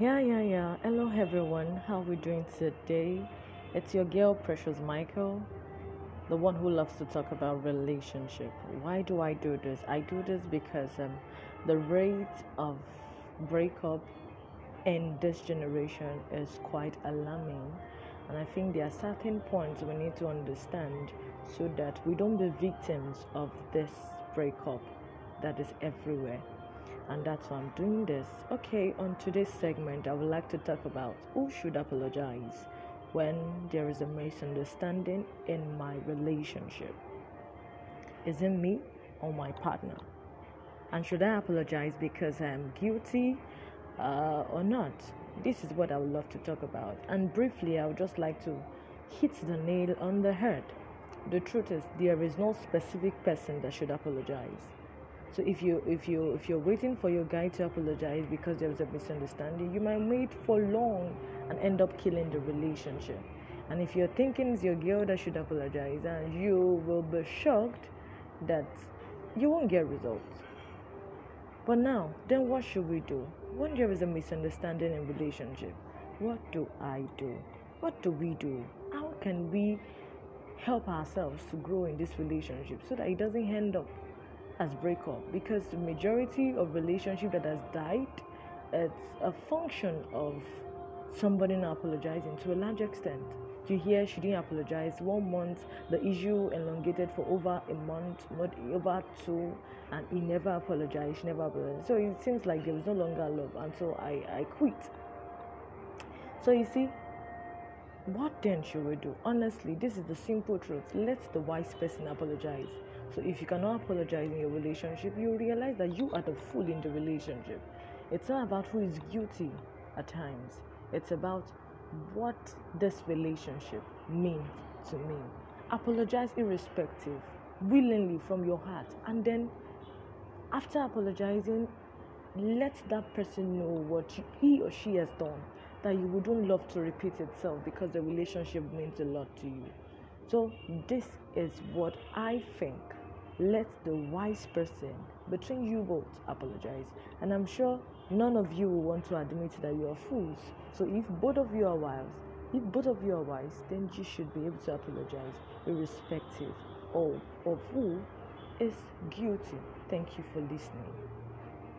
Yeah, yeah, yeah. Hello, everyone. How we doing today? It's your girl, Precious Michael, the one who loves to talk about relationship. Why do I do this? I do this because um, the rate of breakup in this generation is quite alarming, and I think there are certain points we need to understand so that we don't be victims of this breakup that is everywhere and that's why I'm doing this. Okay, on today's segment, I would like to talk about who should apologize when there is a misunderstanding in my relationship. Is it me or my partner? And should I apologize because I'm guilty uh, or not? This is what I would love to talk about. And briefly, I would just like to hit the nail on the head. The truth is, there is no specific person that should apologize so if you if you if you're waiting for your guy to apologize because there was a misunderstanding, you might wait for long and end up killing the relationship. And if you're thinking it's your girl that should apologize, and you will be shocked that you won't get results. But now, then what should we do? When there is a misunderstanding in relationship, what do I do? What do we do? How can we help ourselves to grow in this relationship so that it doesn't end up as breakup because the majority of relationship that has died it's a function of somebody not apologizing to a large extent. You hear she didn't apologize one month the issue elongated for over a month over two and he never apologized she never apologized. So it seems like there was no longer love and so i i quit. So you see what then should we do? Honestly this is the simple truth. Let the wise person apologize so if you cannot apologize in your relationship, you realize that you are the fool in the relationship. It's not about who is guilty at times. It's about what this relationship means to me. Apologize irrespective, willingly from your heart. And then after apologizing, let that person know what he or she has done that you wouldn't love to repeat itself because the relationship means a lot to you. So, this is what I think let the wise person between you both apologize. And I'm sure none of you will want to admit that you are fools. So if both of you are wise, if both of you are wise, then you should be able to apologize, irrespective of, of who is guilty. Thank you for listening.